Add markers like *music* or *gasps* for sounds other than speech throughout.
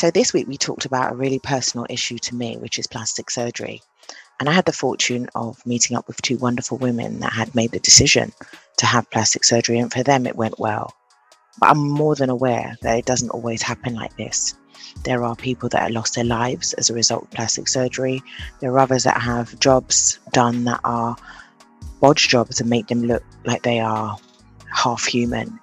So, this week we talked about a really personal issue to me, which is plastic surgery. And I had the fortune of meeting up with two wonderful women that had made the decision to have plastic surgery, and for them it went well. But I'm more than aware that it doesn't always happen like this. There are people that have lost their lives as a result of plastic surgery. There are others that have jobs done that are bodge jobs and make them look like they are half human.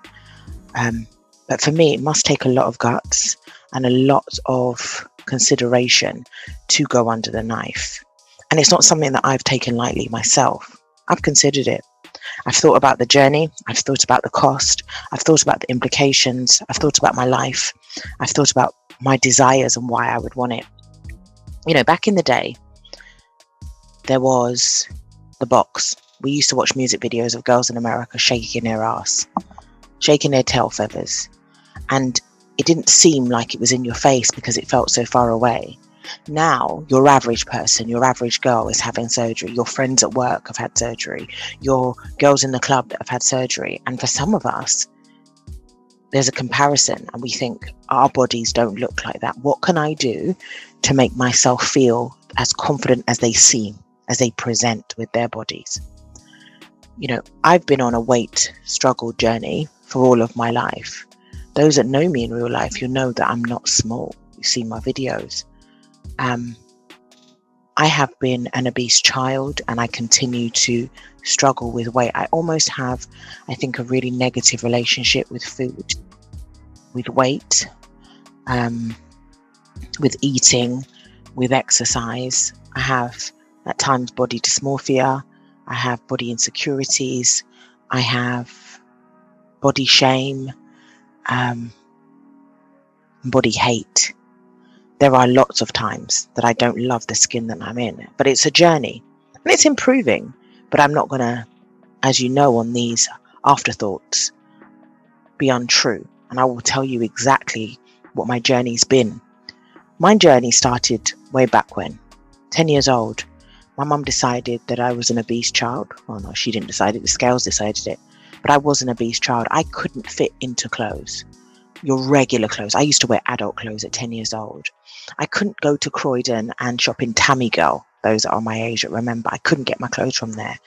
Um, but for me, it must take a lot of guts and a lot of consideration to go under the knife. And it's not something that I've taken lightly myself. I've considered it. I've thought about the journey. I've thought about the cost. I've thought about the implications. I've thought about my life. I've thought about my desires and why I would want it. You know, back in the day, there was the box. We used to watch music videos of girls in America shaking their ass, shaking their tail feathers. And it didn't seem like it was in your face because it felt so far away. Now, your average person, your average girl is having surgery. Your friends at work have had surgery. Your girls in the club have had surgery. And for some of us, there's a comparison and we think our bodies don't look like that. What can I do to make myself feel as confident as they seem, as they present with their bodies? You know, I've been on a weight struggle journey for all of my life. Those that know me in real life, you know that I'm not small. You've seen my videos. Um, I have been an obese child and I continue to struggle with weight. I almost have, I think, a really negative relationship with food, with weight, um, with eating, with exercise. I have at times body dysmorphia. I have body insecurities. I have body shame, um, body hate there are lots of times that I don't love the skin that I'm in, but it's a journey and it's improving. But I'm not going to, as you know, on these afterthoughts, be untrue. And I will tell you exactly what my journey's been. My journey started way back when, 10 years old. My mum decided that I was an obese child. Well, no, she didn't decide it, the scales decided it. But I was an obese child. I couldn't fit into clothes your regular clothes. I used to wear adult clothes at 10 years old. I couldn't go to Croydon and shop in Tammy Girl. Those that are my age that remember, I couldn't get my clothes from there.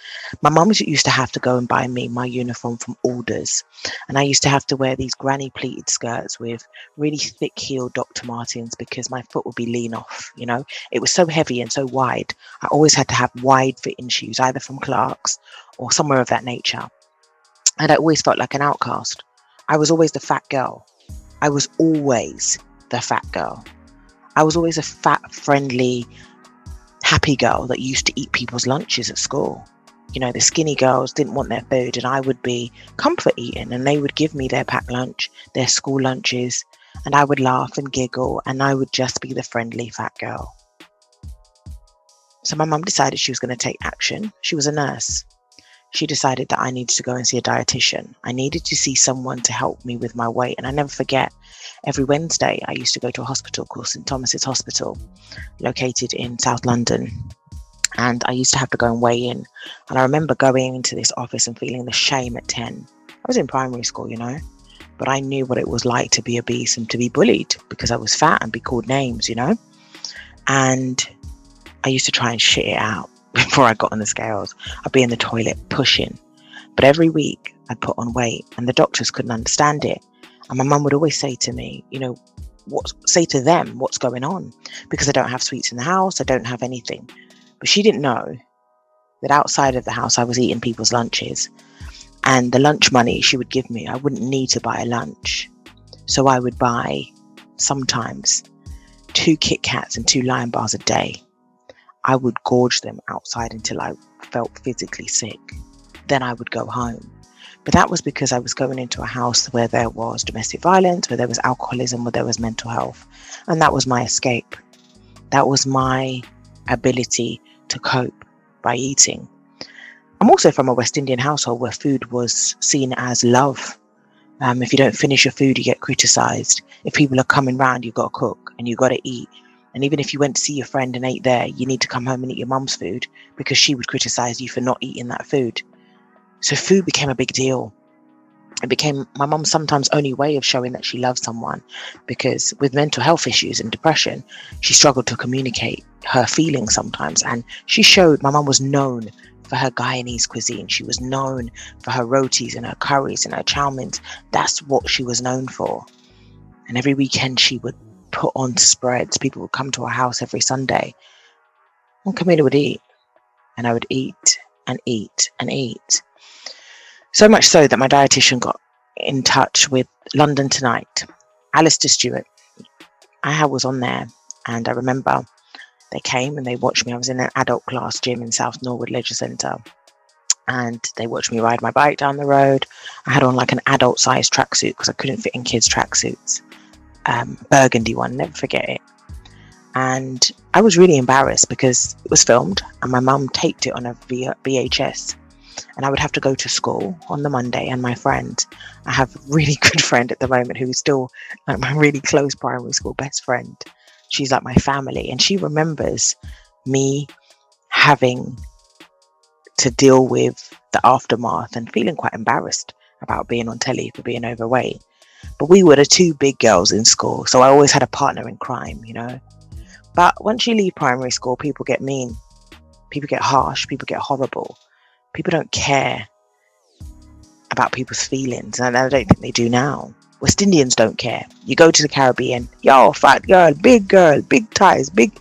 My mum used to have to go and buy me my uniform from Allders. And I used to have to wear these granny pleated skirts with really thick heeled Dr. Martens because my foot would be lean off. You know, it was so heavy and so wide. I always had to have wide fitting shoes, either from Clark's or somewhere of that nature. And I always felt like an outcast. I was always the fat girl. I was always the fat girl. I was always a fat, friendly, happy girl that used to eat people's lunches at school. You know, the skinny girls didn't want their food, and I would be comfort eating, and they would give me their packed lunch, their school lunches, and I would laugh and giggle, and I would just be the friendly fat girl. So my mum decided she was going to take action. She was a nurse she decided that I needed to go and see a dietitian. I needed to see someone to help me with my weight. And I never forget, every Wednesday, I used to go to a hospital called St. Thomas's Hospital, located in South London. And I used to have to go and weigh in. And I remember going into this office and feeling the shame at 10. I was in primary school, you know, but I knew what it was like to be obese and to be bullied because I was fat and be called names, you know. And I used to try and shit it out *laughs* before I got on the scales. I'd be in the toilet pushing. But every week I'd put on weight and the doctors couldn't understand it. And my mum would always say to me, you know, what say to them what's going on because I don't have sweets in the house, I don't have anything. But she didn't know that outside of the house I was eating people's lunches. And the lunch money she would give me, I wouldn't need to buy a lunch. So I would buy sometimes two Kit Kats and two Lion Bars a day I would gorge them outside until I felt physically sick. Then I would go home. But that was because I was going into a house where there was domestic violence, where there was alcoholism, where there was mental health. And that was my escape. That was my ability to cope by eating. I'm also from a West Indian household where food was seen as love. Um, if you don't finish your food, you get criticized. If people are coming round, you've got to cook and you've got to eat. And even if you went to see your friend and ate there, you need to come home and eat your mum's food because she would criticize you for not eating that food. So food became a big deal. it became my mum's sometimes only way of showing that she loves someone because with mental health issues and depression she struggled to communicate her feelings sometimes and she showed my mum was known for her Guyanese cuisine. She was known for her rotis and her curries and her chow meins. That's what she was known for. And every weekend she would put on spreads. People would come to our house every Sunday. And Camilla would eat. And I would eat and eat and eat. So much so that my dietitian got in touch with London Tonight, Alastair Stewart. I was on there and I remember they came and they watched me. I was in an adult class gym in South Norwood Leisure Centre. And they watched me ride my bike down the road. I had on like an adult sized tracksuit because I couldn't fit in kids' tracksuits. Um, burgundy one, never forget it. And I was really embarrassed because it was filmed and my mum taped it on a VHS. And I would have to go to school on the Monday. And my friend, I have a really *laughs* good friend at the moment who's still like my really close primary school best friend she's like my family and she remembers me having to deal with the aftermath and feeling quite embarrassed about being on telly for being overweight but we were the two big girls in school so i always had a partner in crime you know but once you leave primary school people get mean people get harsh people get horrible people don't care about people's feelings and i don't think they do now West Indians don't care. You go to the Caribbean, yo, fat girl, big girl, big thighs, big.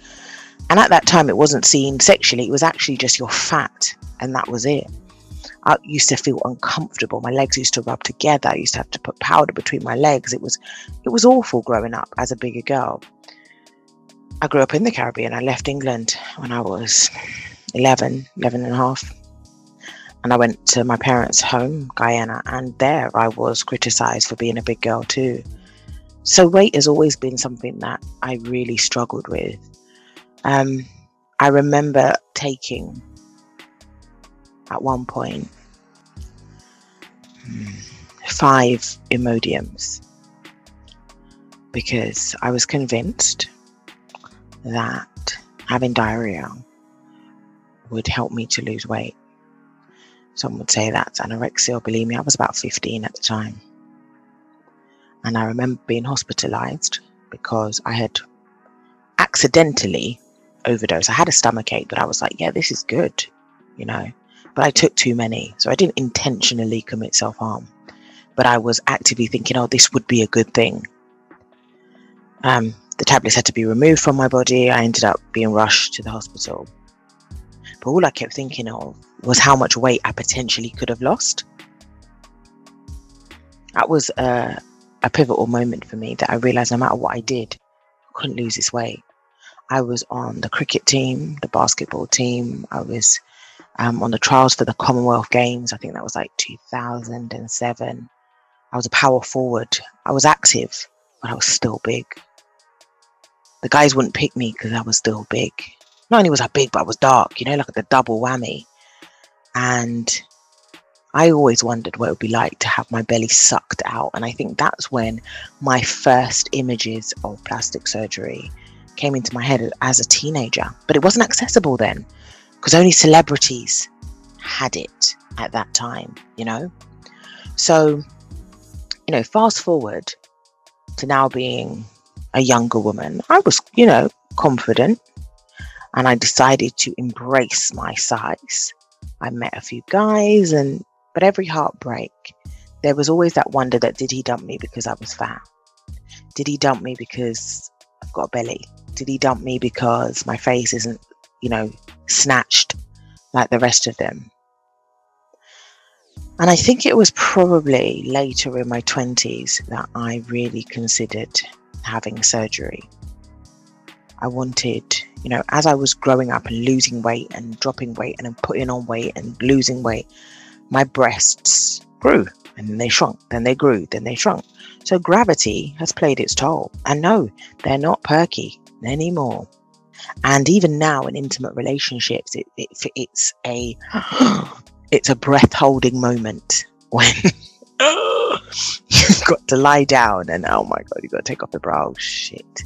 And at that time, it wasn't seen sexually. It was actually just you're fat, and that was it. I used to feel uncomfortable. My legs used to rub together. I used to have to put powder between my legs. It was, it was awful growing up as a bigger girl. I grew up in the Caribbean. I left England when I was 11, 11 and a half and I went to my parents' home, Guyana, and there I was criticized for being a big girl too. So weight has always been something that I really struggled with. Um, I remember taking at one point five Imodiums because I was convinced that having diarrhea would help me to lose weight. Some would say that's anorexia or bulimia. I was about 15 at the time. And I remember being hospitalized because I had accidentally overdosed. I had a stomach ache, but I was like, yeah, this is good, you know. But I took too many. So I didn't intentionally commit self harm. But I was actively thinking, oh, this would be a good thing. Um, the tablets had to be removed from my body. I ended up being rushed to the hospital. But all I kept thinking of was how much weight I potentially could have lost. That was a, a pivotal moment for me that I realized no matter what I did, I couldn't lose this weight. I was on the cricket team, the basketball team. I was um, on the trials for the Commonwealth Games. I think that was like 2007. I was a power forward. I was active, but I was still big. The guys wouldn't pick me because I was still big not only was I big, but I was dark, you know, like the double whammy. And I always wondered what it would be like to have my belly sucked out. And I think that's when my first images of plastic surgery came into my head as a teenager. But it wasn't accessible then because only celebrities had it at that time, you know? So, you know, fast forward to now being a younger woman, I was, you know, confident and I decided to embrace my size. I met a few guys and but every heartbreak there was always that wonder that did he dump me because I was fat? Did he dump me because I've got a belly? Did he dump me because my face isn't, you know, snatched like the rest of them? And I think it was probably later in my 20s that I really considered having surgery. I wanted you know, as I was growing up and losing weight and dropping weight and putting on weight and losing weight, my breasts grew and then they shrunk, then they grew, then they shrunk. So gravity has played its toll. And no, they're not perky anymore. And even now in intimate relationships, it, it it's a *gasps* it's a breath holding moment when you've got to lie down and oh my god, you've got to take off the bra. Oh, shit.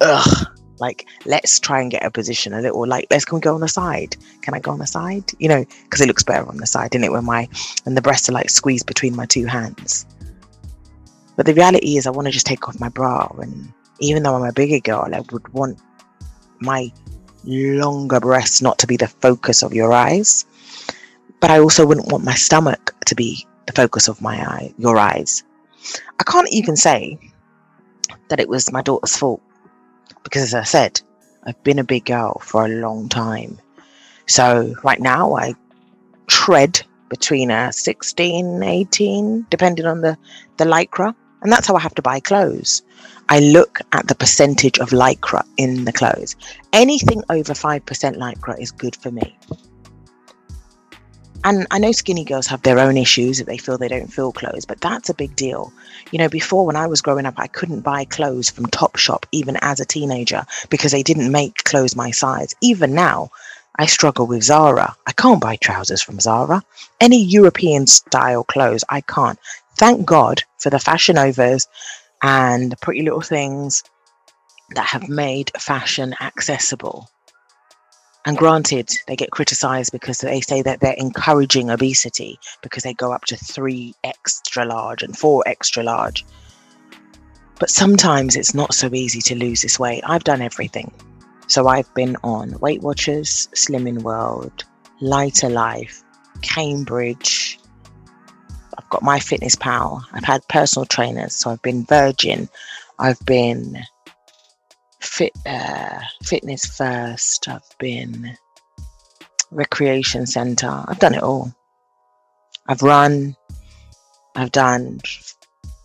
Ugh Like, let's try and get a position a little like, let's can we go on the side? Can I go on the side? You know, because it looks better on the side, didn't it? When my and the breasts are like squeezed between my two hands. But the reality is, I want to just take off my bra, and even though I'm a bigger girl, I would want my longer breasts not to be the focus of your eyes. But I also wouldn't want my stomach to be the focus of my eye, your eyes. I can't even say that it was my daughter's fault because, as I said, I've been a big girl for a long time. So right now I tread between a 16, 18, depending on the, the lycra. And that's how I have to buy clothes. I look at the percentage of lycra in the clothes. Anything over 5% lycra is good for me. And I know skinny girls have their own issues that they feel they don't feel clothes, but that's a big deal. You know, before when I was growing up, I couldn't buy clothes from Topshop even as a teenager because they didn't make clothes my size. Even now, I struggle with Zara. I can't buy trousers from Zara. Any European style clothes, I can't. Thank God for the Fashion Novas and the Pretty Little Things that have made fashion accessible. And granted, they get criticized because they say that they're encouraging obesity because they go up to three extra large and four extra large. But sometimes it's not so easy to lose this weight. I've done everything. So I've been on Weight Watchers, Slimming World, Lighter Life, Cambridge. I've got My Fitness Pal. I've had personal trainers. So I've been Virgin. I've been fit uh, fitness first. I've been recreation center. I've done it all. I've run. I've done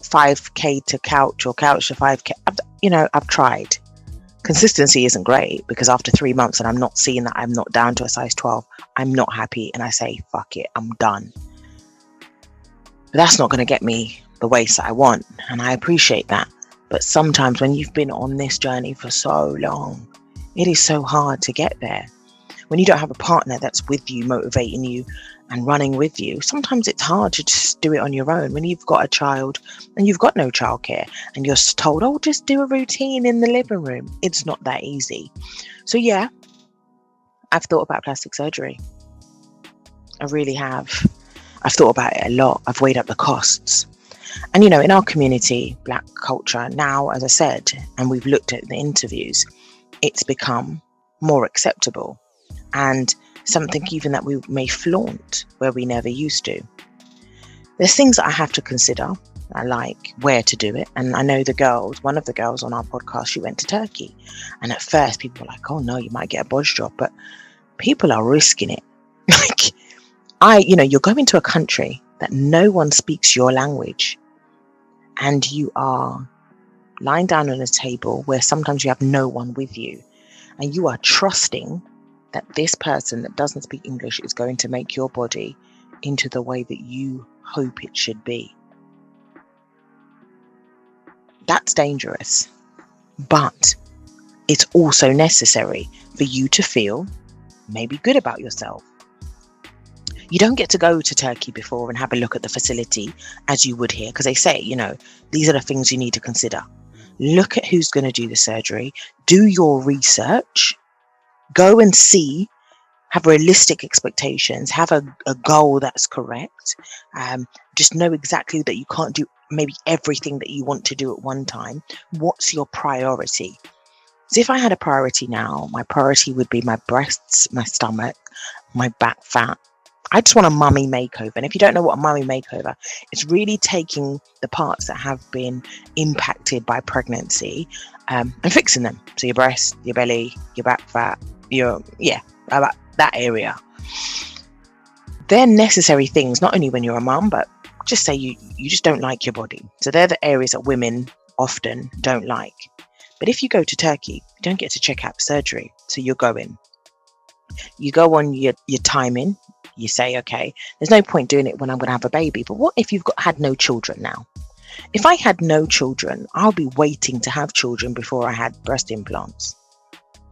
5k to couch or couch to 5k. I've, you know, I've tried. Consistency isn't great because after three months and I'm not seeing that I'm not down to a size 12, I'm not happy and I say, fuck it, I'm done. But that's not going to get me the waist that I want. And I appreciate that. But sometimes when you've been on this journey for so long, it is so hard to get there. When you don't have a partner that's with you, motivating you and running with you, sometimes it's hard to just do it on your own. When you've got a child and you've got no childcare and you're told, oh, just do a routine in the living room, it's not that easy. So, yeah, I've thought about plastic surgery. I really have. I've thought about it a lot. I've weighed up the costs. And, you know, in our community, Black culture, now, as I said, and we've looked at the interviews, it's become more acceptable and something even that we may flaunt where we never used to. There's things that I have to consider. I like where to do it. And I know the girls, one of the girls on our podcast, she went to Turkey. And at first, people were like, oh no, you might get a bodge job. But people are risking it. *laughs* like, I, you know, you're going to a country that no one speaks your language and you are lying down on a table where sometimes you have no one with you and you are trusting that this person that doesn't speak English is going to make your body into the way that you hope it should be. That's dangerous, but it's also necessary for you to feel maybe good about yourself you don't get to go to Turkey before and have a look at the facility as you would here, because they say, you know, these are the things you need to consider. Look at who's going to do the surgery, do your research, go and see, have realistic expectations, have a, a goal that's correct. Um, just know exactly that you can't do maybe everything that you want to do at one time. What's your priority? So if I had a priority now, my priority would be my breasts, my stomach, my back fat, I just want a mummy makeover. And if you don't know what a mummy makeover, it's really taking the parts that have been impacted by pregnancy um, and fixing them. So your breast, your belly, your back fat, your, yeah, about that area. They're necessary things, not only when you're a mum, but just say you, you just don't like your body. So they're the areas that women often don't like. But if you go to Turkey, you don't get to check out surgery. So you're going. You go on your, your timing, you say, okay, there's no point doing it when I'm going to have a baby. But what if you've got had no children now? If I had no children, I'll be waiting to have children before I had breast implants.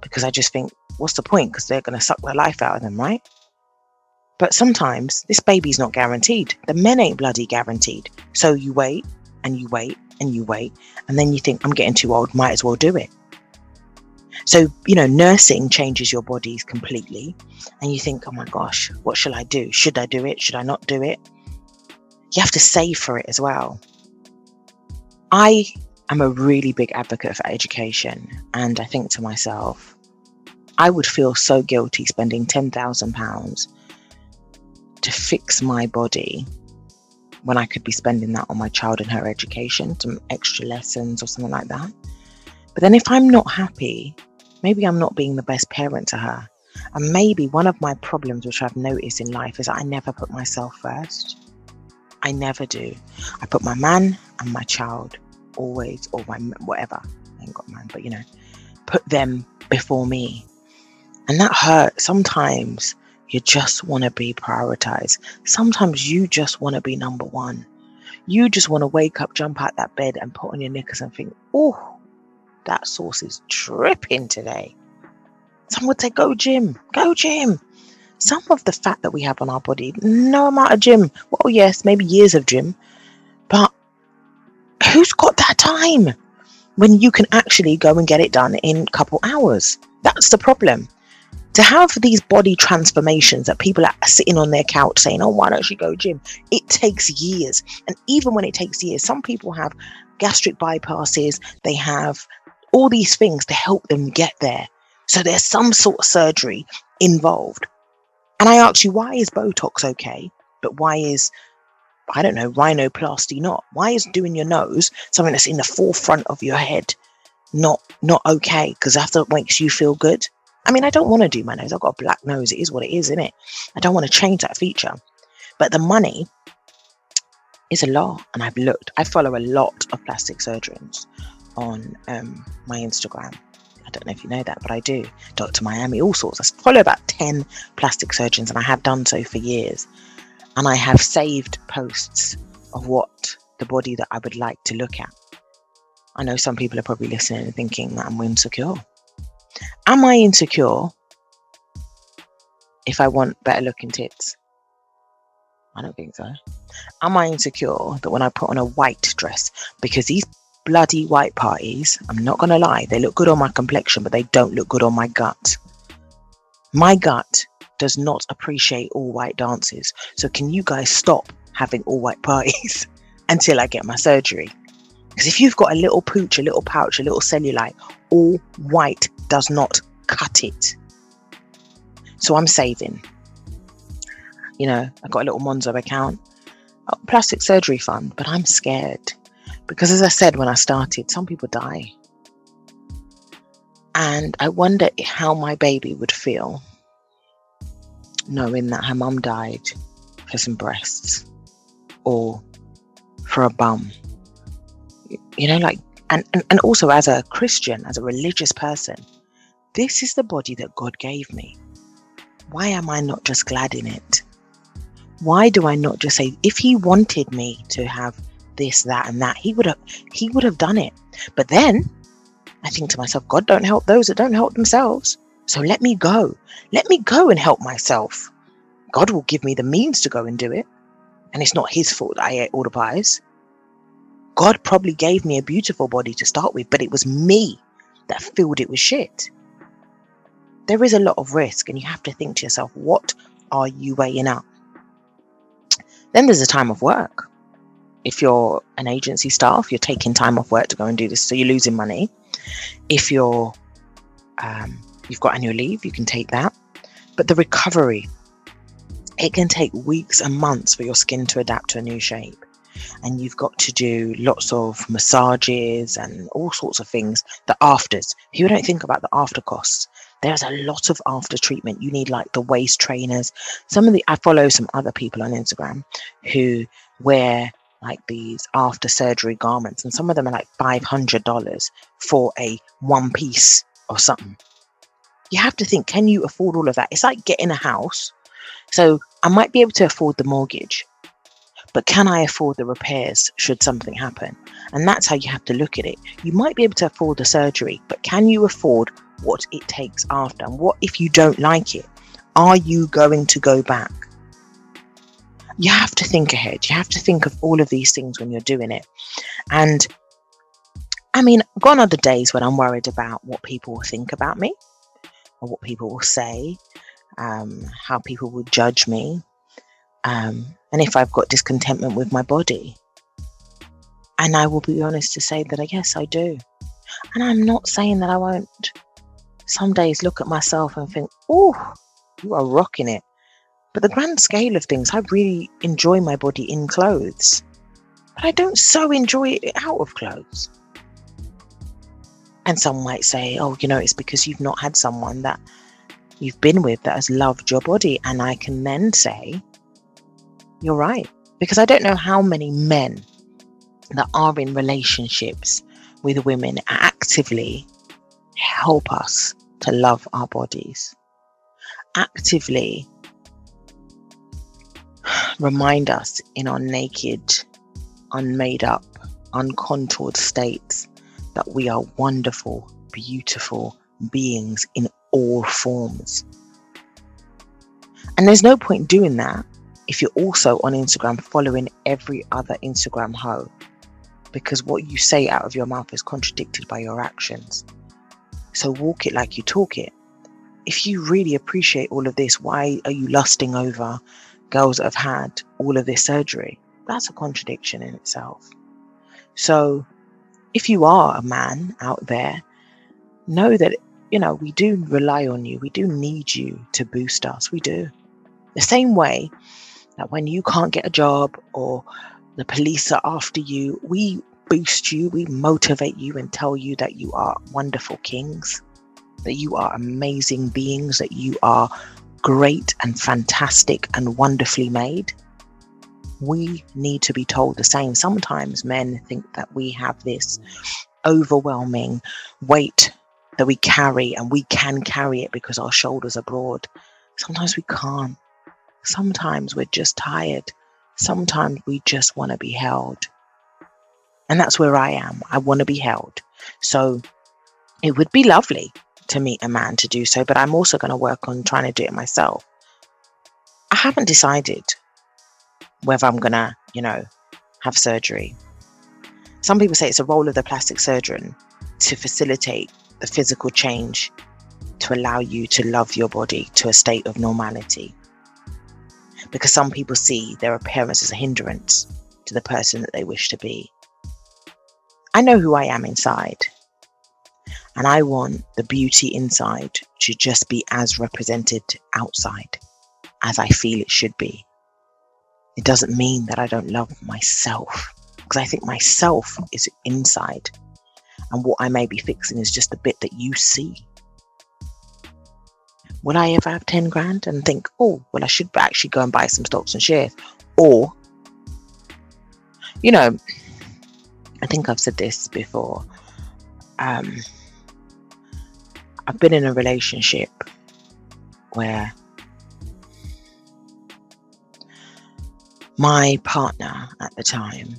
Because I just think, what's the point? Because they're going to suck the life out of them, right? But sometimes this baby's not guaranteed. The men ain't bloody guaranteed. So you wait and you wait and you wait. And then you think, I'm getting too old, might as well do it. So, you know, nursing changes your bodies completely. And you think, oh my gosh, what shall I do? Should I do it? Should I not do it? You have to save for it as well. I am a really big advocate for education. And I think to myself, I would feel so guilty spending £10,000 to fix my body when I could be spending that on my child and her education, some extra lessons or something like that. But then if I'm not happy, maybe I'm not being the best parent to her. And maybe one of my problems, which I've noticed in life, is that I never put myself first. I never do. I put my man and my child always, or my whatever. I ain't got man, but you know, put them before me. And that hurts. Sometimes you just want to be prioritized. Sometimes you just want to be number one. You just want to wake up, jump out that bed, and put on your knickers and think, oh, that sauce is dripping today. Some would say, go gym, go gym. Some of the fat that we have on our body, no amount of gym. Well, yes, maybe years of gym, but who's got that time when you can actually go and get it done in a couple hours? That's the problem to have these body transformations that people are sitting on their couch saying, Oh, why don't you go gym? It takes years. And even when it takes years, some people have gastric bypasses, they have all these things to help them get there. So there's some sort of surgery involved. And I ask you, why is Botox okay? But why is, I don't know, rhinoplasty not? Why is doing your nose something that's in the forefront of your head not not okay? Because after it makes you feel good. I mean, I don't want to do my nose. I've got a black nose. It is what it is, isn't it? I don't want to change that feature. But the money is a lot. And I've looked, I follow a lot of plastic surgeons on um, my Instagram. I don't know if you know that, but I do. Dr. Miami, all sorts. I follow about 10 plastic surgeons, and I have done so for years. And I have saved posts of what the body that I would like to look at. I know some people are probably listening and thinking that I'm insecure. Am I insecure if I want better looking tits? I don't think so. Am I insecure that when I put on a white dress, because these bloody white parties, I'm not going to lie, they look good on my complexion, but they don't look good on my gut. My gut does not appreciate all white dances. So, can you guys stop having all white parties *laughs* until I get my surgery? Because if you've got a little pooch, a little pouch, a little cellulite, all white does not cut it. So I'm saving. You know, I got a little Monzo account, oh, plastic surgery fund, but I'm scared because, as I said when I started, some people die. And I wonder how my baby would feel knowing that her mum died for some breasts or for a bum. You know, like, and, and, and also as a Christian, as a religious person, this is the body that God gave me. Why am I not just glad in it? Why do I not just say, if He wanted me to have this, that, and that, He would have He would have done it. But then I think to myself, God don't help those that don't help themselves. So let me go. Let me go and help myself. God will give me the means to go and do it. And it's not his fault I ate all the pies. God probably gave me a beautiful body to start with, but it was me that filled it with shit there is a lot of risk, and you have to think to yourself, what are you weighing up? Then there's a time of work. If you're an agency staff, you're taking time off work to go and do this, so you're losing money. If you're um, you've got annual leave, you can take that. But the recovery, it can take weeks and months for your skin to adapt to a new shape. And you've got to do lots of massages and all sorts of things. The afters. People don't think about the after costs there's a lot of after treatment. You need like the waist trainers. Some of the I follow some other people on Instagram who wear like these after surgery garments, and some of them are like five hundred dollars for a one piece or something. You have to think, can you afford all of that? It's like getting a house. So I might be able to afford the mortgage, but can I afford the repairs should something happen? And that's how you have to look at it. You might be able to afford the surgery, but can you afford what it takes after? And what if you don't like it? Are you going to go back? You have to think ahead. You have to think of all of these things when you're doing it. And I mean, gone are the days when I'm worried about what people will think about me or what people will say, um, how people will judge me, um, and if I've got discontentment with my body. And I will be honest to say that, yes, I do. And I'm not saying that I won't some days look at myself and think, oh, you are rocking it. But the grand scale of things, I really enjoy my body in clothes. But I don't so enjoy it out of clothes. And some might say, oh, you know, it's because you've not had someone that you've been with that has loved your body. And I can then say, you're right. Because I don't know how many men that are in relationships with women actively help us to love our bodies. Actively remind us in our naked, unmade up, uncontoured states that we are wonderful, beautiful beings in all forms. And there's no point doing that if you're also on Instagram following every other Instagram hoe, because what you say out of your mouth is contradicted by your actions. So walk it like you talk it. If you really appreciate all of this, why are you lusting over girls that have had all of this surgery? That's a contradiction in itself. So if you are a man out there, know that, you know, we do rely on you. We do need you to boost us. We do. The same way that when you can't get a job or the police are after you, we boost you, we motivate you and tell you that you are wonderful kings, that you are amazing beings, that you are great and fantastic and wonderfully made. We need to be told the same. Sometimes men think that we have this overwhelming weight that we carry and we can carry it because our shoulders are broad. Sometimes we can't. Sometimes we're just tired. Sometimes we just want to be held. And that's where I am. I want to be held. So it would be lovely to meet a man to do so, but I'm also going to work on trying to do it myself. I haven't decided whether I'm going to, you know, have surgery. Some people say it's a role of the plastic surgeon to facilitate the physical change to allow you to love your body to a state of normality. Because some people see their appearance as a hindrance to the person that they wish to be. I know who I am inside. And I want the beauty inside to just be as represented outside as I feel it should be. It doesn't mean that I don't love myself because I think myself is inside. And what I may be fixing is just the bit that you see. Will I ever have 10 grand and think, oh, well, I should actually go and buy some stocks and shares? Or, you know, I think I've said this before. Um, I've been in a relationship where my partner at the time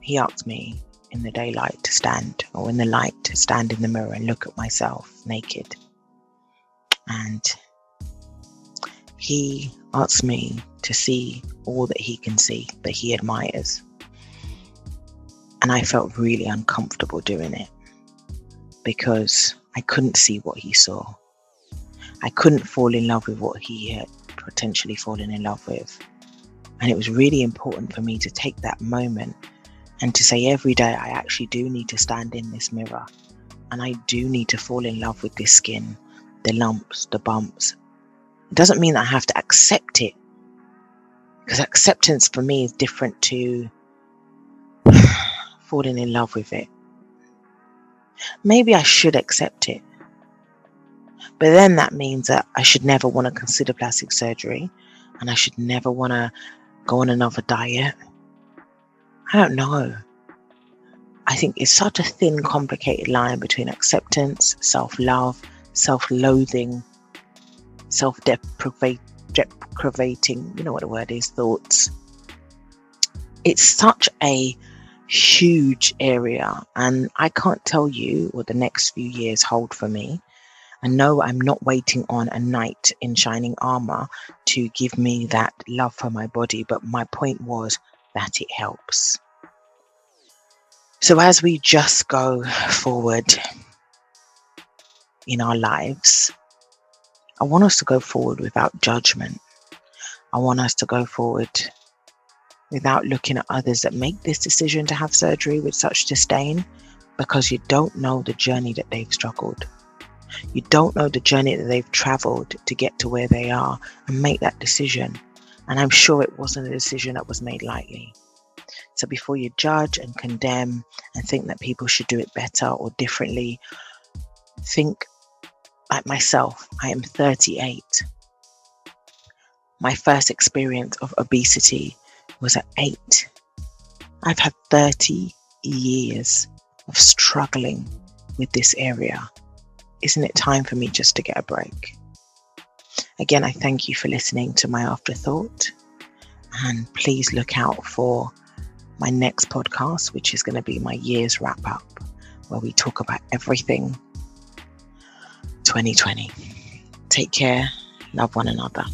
he asked me in the daylight to stand or in the light to stand in the mirror and look at myself naked. And he asked me to see all that he can see that he admires. And I felt really uncomfortable doing it because I couldn't see what he saw. I couldn't fall in love with what he had potentially fallen in love with. And it was really important for me to take that moment and to say every day, I actually do need to stand in this mirror and I do need to fall in love with this skin, the lumps, the bumps. It doesn't mean that I have to accept it because acceptance for me is different to *sighs* falling in love with it. Maybe I should accept it. But then that means that I should never want to consider plastic surgery and I should never want to go on another diet. I don't know. I think it's such a thin, complicated line between acceptance, self love, self loathing, self deprivating, you know what the word is, thoughts. It's such a huge area and I can't tell you what the next few years hold for me. And no, I'm not waiting on a knight in shining armor to give me that love for my body, but my point was that it helps. So, as we just go forward in our lives, I want us to go forward without judgment. I want us to go forward without looking at others that make this decision to have surgery with such disdain because you don't know the journey that they've struggled. You don't know the journey that they've traveled to get to where they are and make that decision. And I'm sure it wasn't a decision that was made lightly. So before you judge and condemn and think that people should do it better or differently, think like myself. I am 38. My first experience of obesity was at eight. I've had 30 years of struggling with this area. Isn't it time for me just to get a break? Again, I thank you for listening to my afterthought. And please look out for my next podcast, which is going to be my year's wrap up, where we talk about everything 2020. Take care. Love one another.